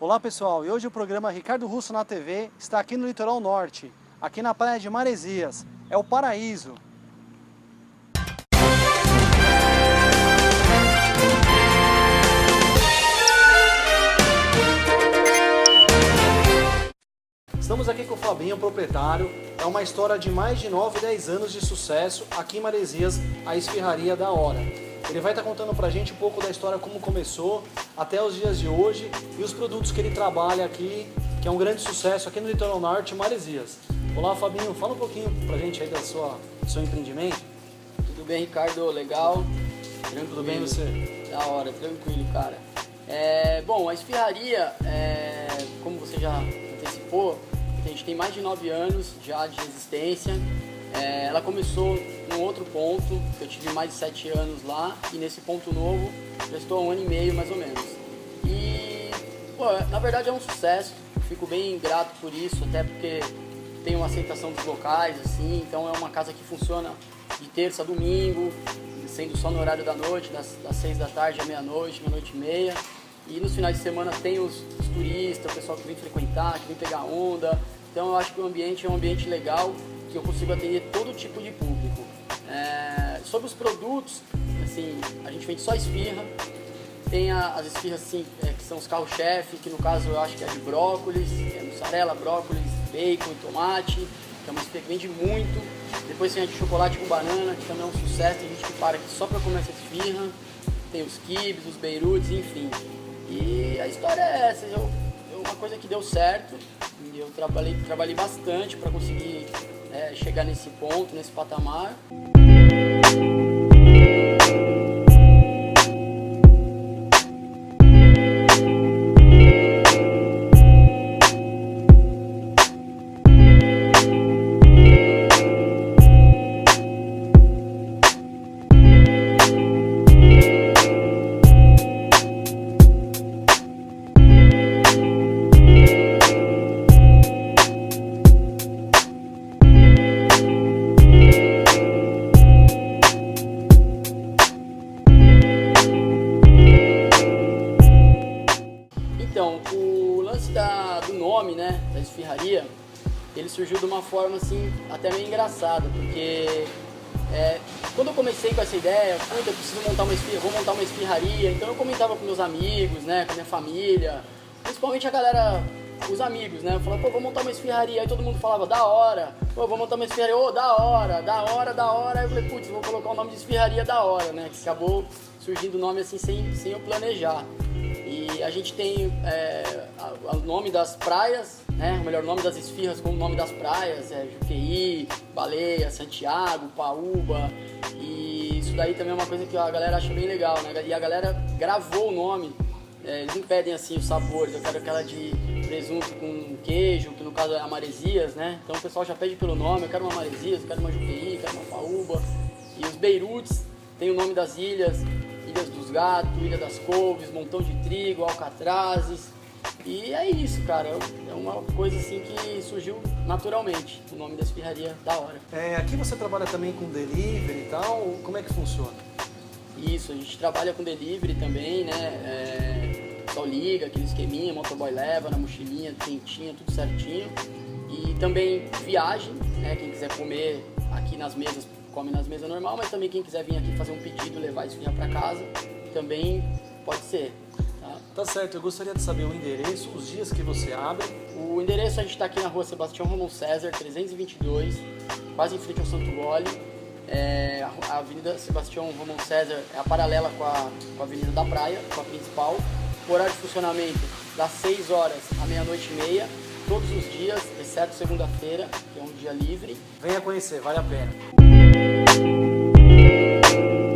Olá pessoal, e hoje o programa Ricardo Russo na TV está aqui no Litoral Norte, aqui na praia de Maresias. É o paraíso. Estamos aqui com o Fabinho, proprietário. É uma história de mais de 9, 10 anos de sucesso aqui em Maresias, a Esfirraria da Hora. Ele vai estar contando pra gente um pouco da história, como começou, até os dias de hoje e os produtos que ele trabalha aqui, que é um grande sucesso aqui no Litoral Norte, Maresias. Olá, Fabinho, fala um pouquinho pra gente aí da sua, do seu empreendimento. Tudo bem, Ricardo? Legal? Tranquilo. Tudo bem você? Da hora, tranquilo, cara. É, bom, a esfirraria, é, como você já antecipou, a gente tem mais de nove anos já de existência. É, ela começou num outro ponto, eu tive mais de sete anos lá, e nesse ponto novo já estou há um ano e meio mais ou menos. E, pô, na verdade é um sucesso, fico bem grato por isso, até porque tem uma aceitação dos locais, assim, então é uma casa que funciona de terça a domingo, sendo só no horário da noite, das, das seis da tarde à meia-noite, meia-noite e meia. E nos finais de semana tem os, os, turistas, o pessoal que vem frequentar, que vem pegar onda. Então eu acho que o ambiente é um ambiente legal, que eu consigo atender todo tipo de público. É, sobre os produtos, assim, a gente vende só esfirra. Tem a, as esfirras assim, é, que são os carro-chefe, que no caso eu acho que é de brócolis, é mussarela, brócolis, bacon e tomate, que é uma esfirra que vende muito. Depois tem a de chocolate com banana, que também é um sucesso, tem gente que para aqui só para comer essa esfirra. Tem os kibs, os beirutes, enfim. E a história é essa, eu, uma coisa que deu certo, eu trabalhei, trabalhei bastante para conseguir é, chegar nesse ponto, nesse patamar. Nome, né, da esfirraria, ele surgiu de uma forma assim, até meio engraçada, porque é, quando eu comecei com essa ideia, puta, eu preciso montar uma esfirra, vou montar uma esfirraria, então eu comentava com meus amigos, né, com minha família, principalmente a galera, os amigos, né, eu falava, pô, vou montar uma esfirraria, aí todo mundo falava, da hora, pô, vou montar uma esfirraria, ô, oh, da hora, da hora, da hora, aí eu falei, putz, vou colocar o nome de esfirraria da hora, né, que acabou surgindo o nome assim sem, sem eu planejar. A gente tem é, o nome das praias, né? O melhor nome das esfirras com o nome das praias, é Juqueí, Baleia, Santiago, Paúba. E isso daí também é uma coisa que a galera acha bem legal, né? E a galera gravou o nome. É, eles não pedem assim os sabores, eu quero aquela de presunto com queijo, que no caso é amaresias, né? Então o pessoal já pede pelo nome, eu quero uma amaresias, eu quero uma Juqueí, eu quero uma Paúba. E os Beirutes tem o nome das Ilhas dos Gatos, Ilha das Couves, Montão de Trigo, Alcatrazes. E é isso, cara. É uma coisa assim que surgiu naturalmente, o nome da esfirraria da hora. É, aqui você trabalha também com delivery e tal, como é que funciona? Isso, a gente trabalha com delivery também, né? É, só liga, aquele esqueminha, motoboy leva na mochilinha, quentinha, tudo certinho. E também viagem, né? Quem quiser comer aqui nas mesas come nas mesas normal, mas também quem quiser vir aqui fazer um pedido, levar isso para casa, também pode ser. Tá? tá certo, eu gostaria de saber o endereço, os dias que você abre. O endereço a gente está aqui na rua Sebastião Romão César, 322, quase em frente ao Santo Gole. É, a Avenida Sebastião Romão César é a paralela com a, com a Avenida da Praia, com a principal. O horário de funcionamento das 6 horas à meia-noite e meia, todos os dias, exceto segunda-feira, que é um dia livre. Venha conhecer, vale a pena. Música